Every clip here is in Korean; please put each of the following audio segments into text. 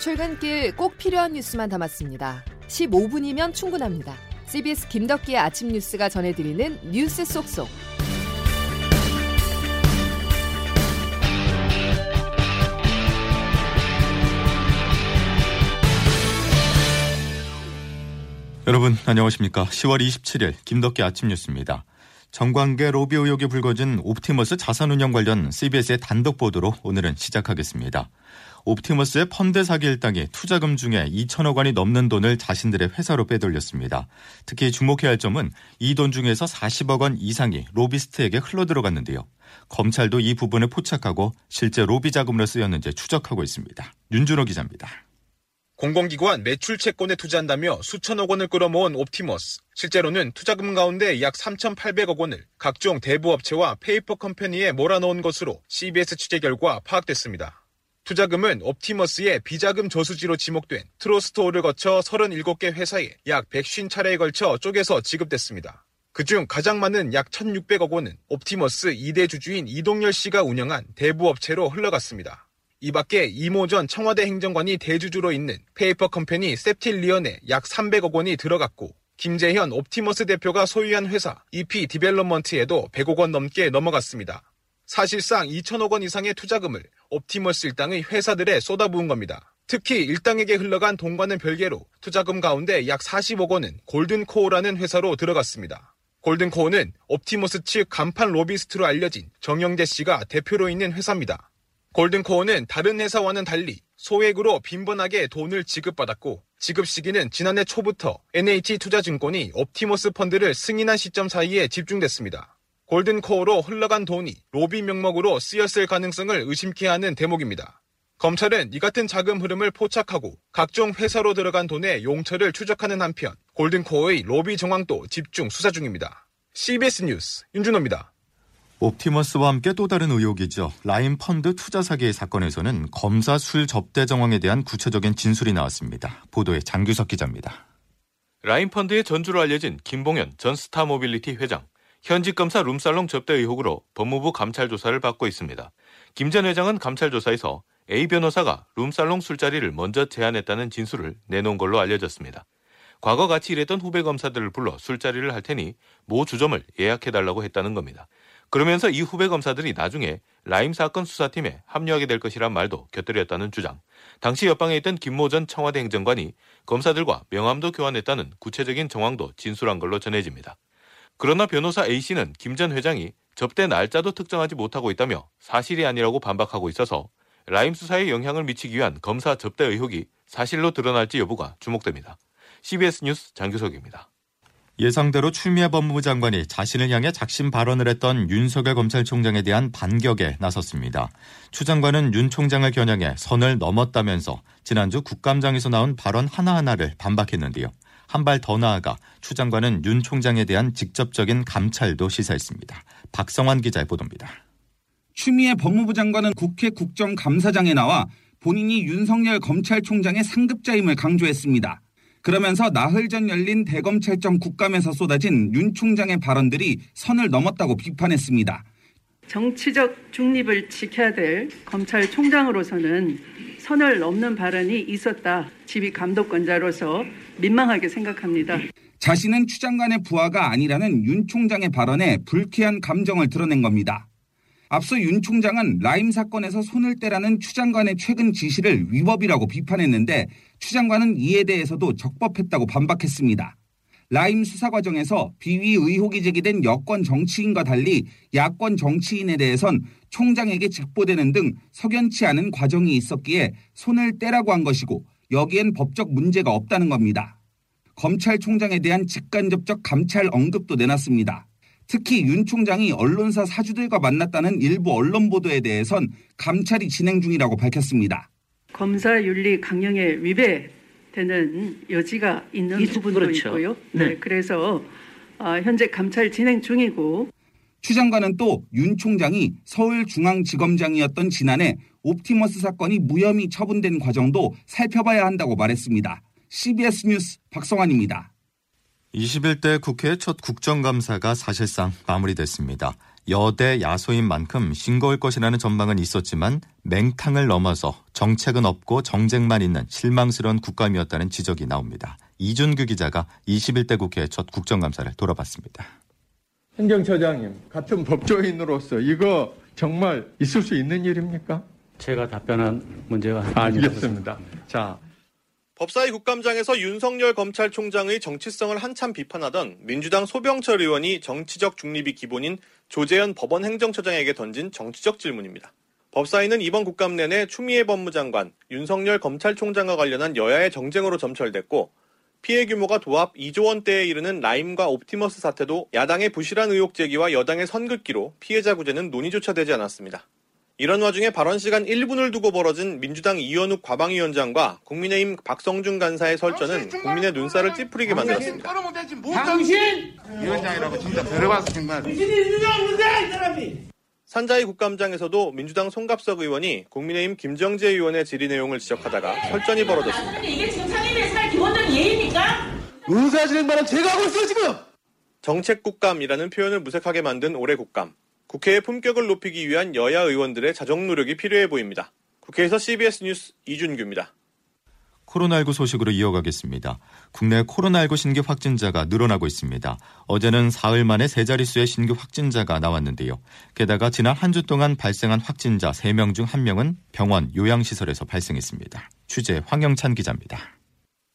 출근길 꼭 필요한 뉴스만 담았습니다. 15분이면 충분합니다. CBS 김덕기의 아침 뉴스가 전해드리는 뉴스 속속. 여러분 안녕하십니까. 10월 27일 김덕기 아침 뉴스입니다. 정관계 로비 의혹이 불거진 옵티머스 자산운영 관련 CBS의 단독 보도로 오늘은 시작하겠습니다. 옵티머스의 펀드 사기 일당이 투자금 중에 2천억 원이 넘는 돈을 자신들의 회사로 빼돌렸습니다. 특히 주목해야 할 점은 이 돈 중에서 40억 원 이상이 로비스트에게 흘러들어갔는데요. 검찰도 이 부분을 포착하고 실제 로비 자금으로 쓰였는지 추적하고 있습니다. 윤준호 기자입니다. 공공기관 매출 채권에 투자한다며 수천억 원을 끌어모은 옵티머스. 실제로는 투자금 가운데 약 3,800억 원을 각종 대부업체와 페이퍼 컴퍼니에 몰아넣은 것으로 CBS 취재 결과 파악됐습니다. 투자금은 옵티머스의 비자금 저수지로 지목된 트러스트올을 거쳐 37개 회사에 약 150차례에 걸쳐 쪼개서 지급됐습니다. 그중 가장 많은 약 1,600억 원은 옵티머스 2대 주주인 이동열 씨가 운영한 대부업체로 흘러갔습니다. 이 밖에 이모 전 청와대 행정관이 대주주로 있는 페이퍼 컴퍼니 셉틸리언에 약 300억 원이 들어갔고 김재현 옵티머스 대표가 소유한 회사 EP 디벨롭먼트에도 100억 원 넘게 넘어갔습니다. 사실상 2천억 원 이상의 투자금을 옵티머스 일당의 회사들에 쏟아부은 겁니다. 특히 일당에게 흘러간 돈과는 별개로 투자금 가운데 약 40억 원은 골든코어라는 회사로 들어갔습니다. 골든코어는 옵티머스 측 간판 로비스트로 알려진 정영제 씨가 대표로 있는 회사입니다. 골든코어는 다른 회사와는 달리 소액으로 빈번하게 돈을 지급받았고 지급 시기는 지난해 초부터 NH투자증권이 옵티머스 펀드를 승인한 시점 사이에 집중됐습니다. 골든코어로 흘러간 돈이 로비 명목으로 쓰였을 가능성을 의심케 하는 대목입니다. 검찰은 이 같은 자금 흐름을 포착하고 각종 회사로 들어간 돈의 용처를 추적하는 한편 골든코어의 로비 정황도 집중 수사 중입니다. CBS 뉴스 윤준호입니다. 옵티머스와 함께 또 다른 의혹이죠. 라인 펀드 투자 사기 사건에서는 검사 술 접대 정황에 대한 구체적인 진술이 나왔습니다. 보도에 장규석 기자입니다. 라임 펀드의 전주로 알려진 김봉현 전 스타모빌리티 회장. 현직 검사 룸살롱 접대 의혹으로 법무부 감찰 조사를 받고 있습니다. 김 전 회장은 감찰 조사에서 A 변호사가 룸살롱 술자리를 먼저 제안했다는 진술을 내놓은 걸로 알려졌습니다. 과거 같이 일했던 후배 검사들을 불러 술자리를 할 테니 모 주점을 예약해달라고 했다는 겁니다. 그러면서 이 후배 검사들이 나중에 라임 사건 수사팀에 합류하게 될 것이란 말도 곁들였다는 주장. 당시 옆방에 있던 김모 전 청와대 행정관이 검사들과 명함도 교환했다는 구체적인 정황도 진술한 걸로 전해집니다. 그러나 변호사 A씨는 김 전 회장이 접대 날짜도 특정하지 못하고 있다며 사실이 아니라고 반박하고 있어서 라임 수사에 영향을 미치기 위한 검사 접대 의혹이 사실로 드러날지 여부가 주목됩니다. CBS 뉴스 장규석입니다. 예상대로 추미애 법무부 장관이 자신을 향해 작심 발언을 했던 윤석열 검찰총장에 대한 반격에 나섰습니다. 추 장관은 윤 총장을 겨냥해 선을 넘었다면서 지난주 국감장에서 나온 발언 하나하나를 반박했는데요. 한 발 더 나아가 추 장관은 윤 총장에 대한 직접적인 감찰도 시사했습니다. 박성환 기자의 보도입니다. 추미애 법무부 장관은 국회 국정감사장에 나와 본인이 윤석열 검찰총장의 상급자임을 강조했습니다. 그러면서 나흘 전 열린 대검찰청 국감에서 쏟아진 윤 총장의 발언들이 선을 넘었다고 비판했습니다. 정치적 중립을 지켜야 될 검찰총장으로서는 선을 넘는 발언이 있었다. 지휘 감독권자로서 민망하게 생각합니다. 자신은 추 장관의 부하가 아니라는 윤 총장의 발언에 불쾌한 감정을 드러낸 겁니다. 앞서 윤 총장은 라임 사건에서 손을 떼라는 추 장관의 최근 지시를 위법이라고 비판했는데 추 장관은 이에 대해서도 적법했다고 반박했습니다. 라임 수사 과정에서 비위 의혹이 제기된 여권 정치인과 달리 야권 정치인에 대해선 총장에게 직보되는 등 석연치 않은 과정이 있었기에 손을 떼라고 한 것이고 여기엔 법적 문제가 없다는 겁니다. 검찰총장에 대한 직간접적 감찰 언급도 내놨습니다. 특히 윤 총장이 언론사 사주들과 만났다는 일부 언론 보도에 대해선 감찰이 진행 중이라고 밝혔습니다. 검사 윤리 강령에 위배되는 여지가 있는 부분도 그렇죠. 있고요. 네. 네. 그래서 현재 감찰 진행 중이고 추 장관은 또 윤 총장이 서울중앙지검장이었던 지난해 옵티머스 사건이 무혐의 처분된 과정도 살펴봐야 한다고 말했습니다. CBS 뉴스 박성환입니다. 21대 국회 첫 국정감사가 사실상 마무리됐습니다. 여대 야소인 만큼 싱거울 것이라는 전망은 있었지만 맹탕을 넘어서 정책은 없고 정쟁만 있는 실망스러운 국감이었다는 지적이 나옵니다. 이준규 기자가 21대 국회 첫 국정감사를 돌아봤습니다. 행정처장님, 같은 법조인으로서 이거 정말 있을 수 있는 일입니까? 제가 답변한 문제가 아니겠습니다. 자, 법사위 국감장에서 윤석열 검찰총장의 정치성을 한참 비판하던 민주당 소병철 의원이 정치적 중립이 기본인 조재현 법원 행정처장에게 던진 정치적 질문입니다. 법사위는 이번 국감 내내 추미애 법무장관, 윤석열 검찰총장과 관련한 여야의 정쟁으로 점철됐고 피해 규모가 도합 2조 원대에 이르는 라임과 옵티머스 사태도 야당의 부실한 의혹 제기와 여당의 선긋기로 피해자 구제는 논의조차 되지 않았습니다. 이런 와중에 발언 시간 1분을 두고 벌어진 민주당 이현욱 과방위원장과 국민의힘 박성준 간사의 설전은 국민의 눈살을 찌푸리게 만들었습니다. 당신 위원장이라고 진짜 들어봤어 정말. 산자위 국감장에서도 민주당 송갑석 의원이 국민의힘 김정재 의원의 질의 내용을 지적하다가 설전이 벌어졌습니다. 이게 지금 상임위에서 기본 적인 예의입니까? 의사 진행반은 제가 하고 있어 지금. 정책국감이라는 표현을 무색하게 만든 올해 국감. 국회의 품격을 높이기 위한 여야 의원들의 자정 노력이 필요해 보입니다. 국회에서 CBS 뉴스 이준규입니다. 코로나19 소식으로 이어가겠습니다. 국내 코로나19 신규 확진자가 늘어나고 있습니다. 어제는 사흘 만에 세 자릿수의 신규 확진자가 나왔는데요. 게다가 지난 한 주 동안 발생한 확진자 3명 중 1명은 병원 요양시설에서 발생했습니다. 취재 황영찬 기자입니다.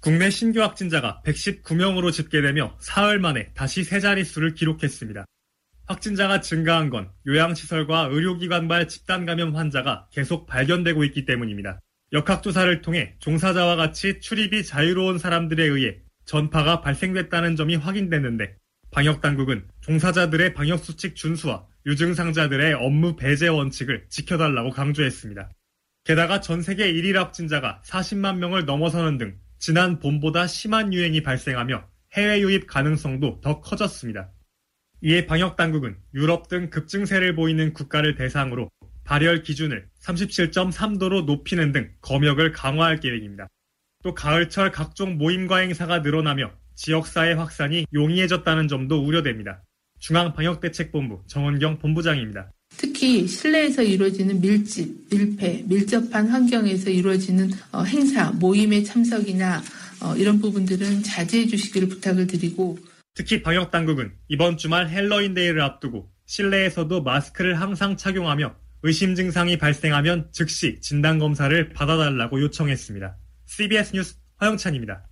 국내 신규 확진자가 119명으로 집계되며 사흘 만에 다시 세 자릿수를 기록했습니다. 확진자가 증가한 건 요양시설과 의료기관발 집단 감염 환자가 계속 발견되고 있기 때문입니다. 역학조사를 통해 종사자와 같이 출입이 자유로운 사람들에 의해 전파가 발생됐다는 점이 확인됐는데 방역당국은 종사자들의 방역수칙 준수와 유증상자들의 업무 배제 원칙을 지켜달라고 강조했습니다. 게다가 전 세계 1일 확진자가 40만 명을 넘어서는 등 지난 봄보다 심한 유행이 발생하며 해외 유입 가능성도 더 커졌습니다. 이에 방역 당국은 유럽 등 급증세를 보이는 국가를 대상으로 발열 기준을 37.3도로 높이는 등 검역을 강화할 계획입니다. 또 가을철 각종 모임과 행사가 늘어나며 지역사회 확산이 용이해졌다는 점도 우려됩니다. 중앙방역대책본부 정원경 본부장입니다. 특히 실내에서 이루어지는 밀집, 밀폐, 밀접한 환경에서 이루어지는 행사, 모임의 참석이나 이런 부분들은 자제해 주시기를 부탁을 드리고 특히 방역 당국은 이번 주말 핼러윈데이를 앞두고 실내에서도 마스크를 항상 착용하며 의심 증상이 발생하면 즉시 진단 검사를 받아달라고 요청했습니다. CBS 뉴스 황영찬입니다.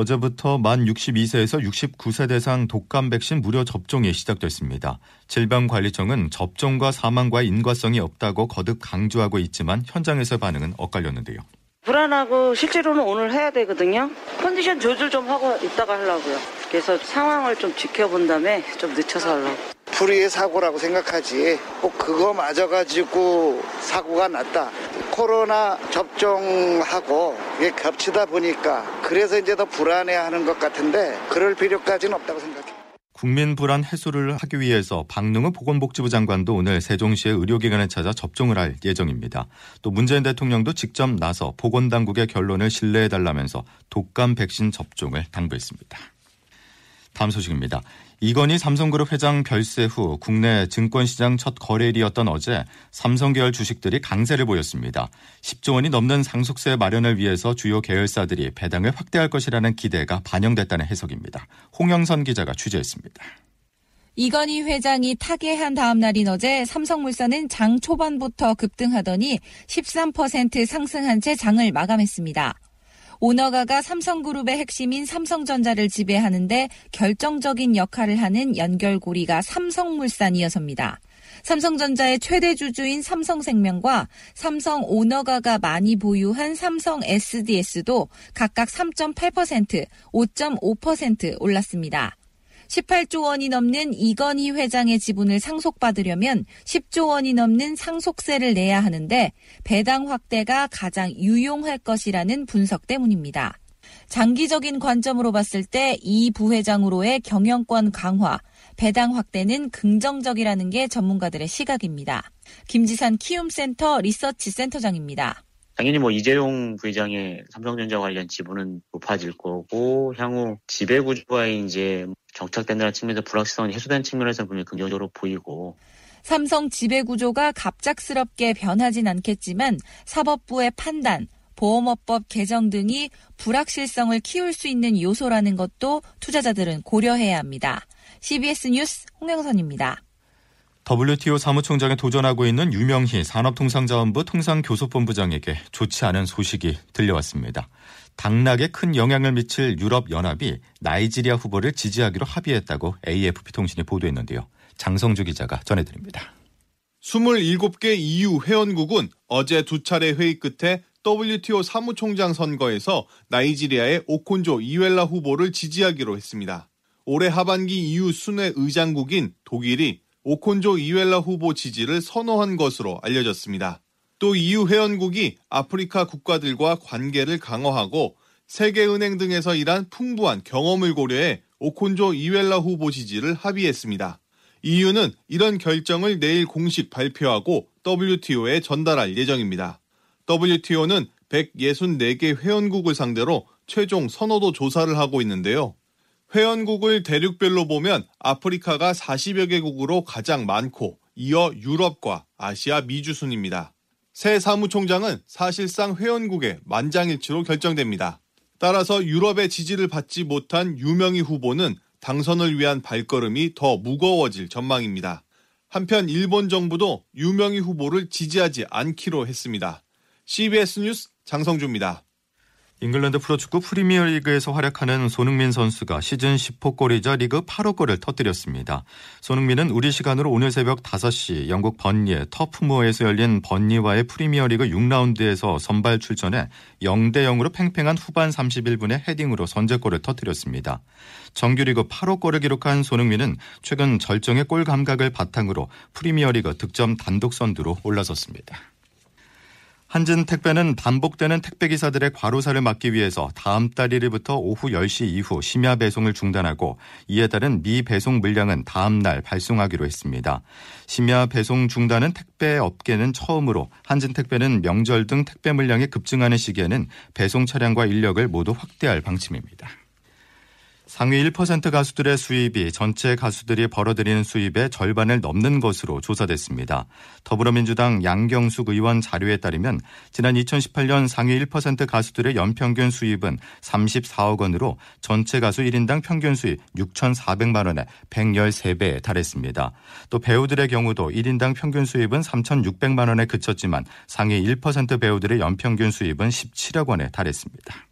어제부터 만 62세에서 69세 대상 독감 백신 무료 접종이 시작됐습니다. 질병관리청은 접종과 사망과 인과성이 없다고 거듭 강조하고 있지만 현장에서 반응은 엇갈렸는데요. 불안하고 실제로는 오늘 해야 되거든요. 컨디션 조절 좀 하고 있다가 하려고요. 그래서 상황을 좀 지켜본 다음에 좀 늦춰서 하려고. 불의의 사고라고 생각하지 꼭 그거 맞아가지고 사고가 났다. 코로나 접종하고 이게 겹치다 보니까 그래서 이제 더 불안해하는 것 같은데 그럴 필요까지는 없다고 생각해요. 국민 불안 해소를 하기 위해서 박능우 보건복지부 장관도 오늘 세종시의 의료기관에 찾아 접종을 할 예정입니다. 또 문재인 대통령도 직접 나서 보건당국의 결론을 신뢰해달라면서 독감 백신 접종을 당부했습니다. 다음 소식입니다. 이건희 삼성그룹 회장 별세 후 국내 증권시장 첫 거래일이었던 어제 삼성 계열 주식들이 강세를 보였습니다. 10조 원이 넘는 상속세 마련을 위해서 주요 계열사들이 배당을 확대할 것이라는 기대가 반영됐다는 해석입니다. 홍영선 기자가 취재했습니다. 이건희 회장이 타계한 다음 날인 어제 삼성물산은 장 초반부터 급등하더니 13% 상승한 채 장을 마감했습니다. 오너가가 삼성그룹의 핵심인 삼성전자를 지배하는데 결정적인 역할을 하는 연결고리가 삼성물산이어서입니다. 삼성전자의 최대 주주인 삼성생명과 삼성 오너가가 많이 보유한 삼성 SDS도 각각 3.8%, 5.5% 올랐습니다. 18조 원이 넘는 이건희 회장의 지분을 상속받으려면 10조 원이 넘는 상속세를 내야 하는데 배당 확대가 가장 유용할 것이라는 분석 때문입니다. 장기적인 관점으로 봤을 때 이 부회장으로의 경영권 강화, 배당 확대는 긍정적이라는 게 전문가들의 시각입니다. 김지산 키움센터 리서치 센터장입니다. 당연히 뭐 이재용 부회장의 삼성전자 관련 지분은 높아질 거고 향후 지배구조와 이제 정착된다는 측면에서 불확실성이 해소된 측면에서 분명히 긍정적으로 보이고 삼성 지배 구조가 갑작스럽게 변하진 않겠지만 사법부의 판단, 보험업법 개정 등이 불확실성을 키울 수 있는 요소라는 것도 투자자들은 고려해야 합니다. CBS 뉴스 홍영선입니다. WTO 사무총장에 도전하고 있는 유명희 산업통상자원부 통상교섭본부장에게 좋지 않은 소식이 들려왔습니다. 당락에 큰 영향을 미칠 유럽 연합이 나이지리아 후보를 지지하기로 합의했다고 AFP 통신이 보도했는데요. 장성주 기자가 전해드립니다. 27개 EU 회원국은 어제 두 차례 회의 끝에 WTO 사무총장 선거에서 나이지리아의 오콘조 이웰라 후보를 지지하기로 했습니다. 올해 하반기 EU 순회 의장국인 독일이 오콘조 이웰라 후보 지지를 선호한 것으로 알려졌습니다. 또 EU 회원국이 아프리카 국가들과 관계를 강화하고 세계은행 등에서 일한 풍부한 경험을 고려해 오콘조 이웰라 후보 지지를 합의했습니다. EU는 이런 결정을 내일 공식 발표하고 WTO에 전달할 예정입니다. WTO는 164개 회원국을 상대로 최종 선호도 조사를 하고 있는데요. 회원국을 대륙별로 보면 아프리카가 40여 개국으로 가장 많고 이어 유럽과 아시아 미주 순입니다. 새 사무총장은 사실상 회원국의 만장일치로 결정됩니다. 따라서 유럽의 지지를 받지 못한 유명희 후보는 당선을 위한 발걸음이 더 무거워질 전망입니다. 한편 일본 정부도 유명희 후보를 지지하지 않기로 했습니다. CBS 뉴스 장성주입니다. 잉글랜드 프로축구 프리미어리그에서 활약하는 손흥민 선수가 시즌 10호 골이자 리그 8호 골을 터뜨렸습니다. 손흥민은 우리 시간으로 오늘 새벽 5시 영국 번니의 터프모어에서 열린 번니와의 프리미어리그 6라운드에서 선발 출전해 0대 0으로 팽팽한 후반 31분에 헤딩으로 선제골을 터뜨렸습니다. 정규리그 8호 골을 기록한 손흥민은 최근 절정의 골 감각을 바탕으로 프리미어리그 득점 단독 선두로 올라섰습니다. 한진택배는 반복되는 택배기사들의 과로사를 막기 위해서 다음 달 1일부터 오후 10시 이후 심야 배송을 중단하고 이에 따른 미배송 물량은 다음 날 발송하기로 했습니다. 심야 배송 중단은 택배 업계는 처음으로 한진택배는 명절 등 택배 물량이 급증하는 시기에는 배송 차량과 인력을 모두 확대할 방침입니다. 상위 1% 가수들의 수입이 전체 가수들이 벌어들이는 수입의 절반을 넘는 것으로 조사됐습니다. 더불어민주당 양경숙 의원 자료에 따르면 지난 2018년 상위 1% 가수들의 연평균 수입은 34억 원으로 전체 가수 1인당 평균 수입 6,400만 원에 113배에 달했습니다. 또 배우들의 경우도 1인당 평균 수입은 3,600만 원에 그쳤지만 상위 1% 배우들의 연평균 수입은 17억 원에 달했습니다.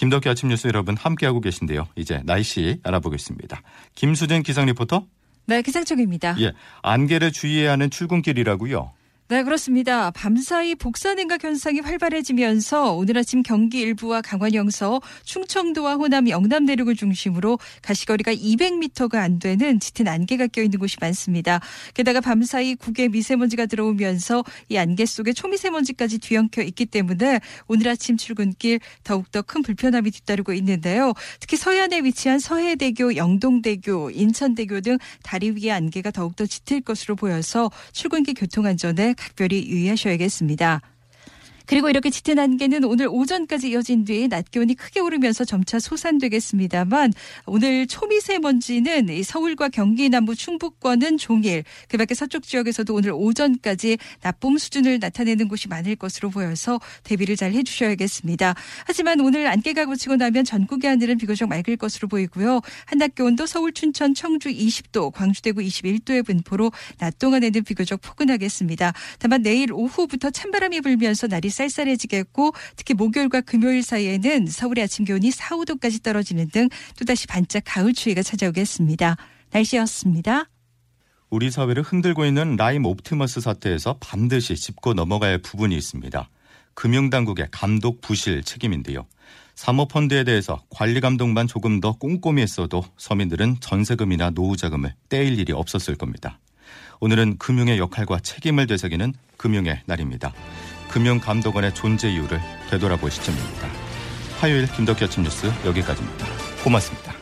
김덕기 아침 뉴스 여러분 함께하고 계신데요. 이제 날씨 알아보겠습니다. 김수진 기상 리포터. 네, 기상청입니다. 예, 안개를 주의해야 하는 출근길이라고요. 네, 그렇습니다. 밤사이 복사 냉각 현상이 활발해지면서 오늘 아침 경기 일부와 강원 영서, 충청도와 호남, 영남 내륙을 중심으로 가시거리가 200m가 안 되는 짙은 안개가 껴있는 곳이 많습니다. 게다가 밤사이 국외 미세먼지가 들어오면서 이 안개 속에 초미세먼지까지 뒤엉켜 있기 때문에 오늘 아침 출근길 더욱더 큰 불편함이 뒤따르고 있는데요. 특히 서해안에 위치한 서해대교, 영동대교, 인천대교 등 다리 위의 안개가 더욱더 짙을 것으로 보여서 출근길 교통안전에 각별히 유의하셔야겠습니다. 그리고 이렇게 짙은 안개는 오늘 오전까지 이어진 뒤 낮 기온이 크게 오르면서 점차 소산되겠습니다만 오늘 초미세먼지는 서울과 경기 남부 충북권은 종일 그 밖에 서쪽 지역에서도 오늘 오전까지 나쁨 수준을 나타내는 곳이 많을 것으로 보여서 대비를 잘 해주셔야겠습니다. 하지만 오늘 안개가 걷히고 나면 전국의 하늘은 비교적 맑을 것으로 보이고요. 한낮 기온도 서울, 춘천, 청주 20도, 광주, 대구 21도의 분포로 낮 동안에는 비교적 포근하겠습니다. 다만 내일 오후부터 찬바람이 불면서 날이 쌀쌀해지겠고 특히 목요일과 금요일 사이에는 서울의 아침 기온이 4, 5도까지 떨어지는 등 또다시 반짝 가을 추위가 찾아오겠습니다. 날씨였습니다. 우리 사회를 흔들고 있는 라임 옵티머스 사태에서 반드시 짚고 넘어갈 부분이 있습니다. 금융당국의 감독 부실 책임인데요. 사모펀드에 대해서 관리 감독만 조금 더 꼼꼼히 했어도 서민들은 전세금이나 노후자금을 떼일 일이 없었을 겁니다. 오늘은 금융의 역할과 책임을 되새기는 금융의 날입니다. 금융감독원의 존재 이유를 되돌아볼 시점입니다. 화요일 김덕기 아침 뉴스 여기까지입니다. 고맙습니다.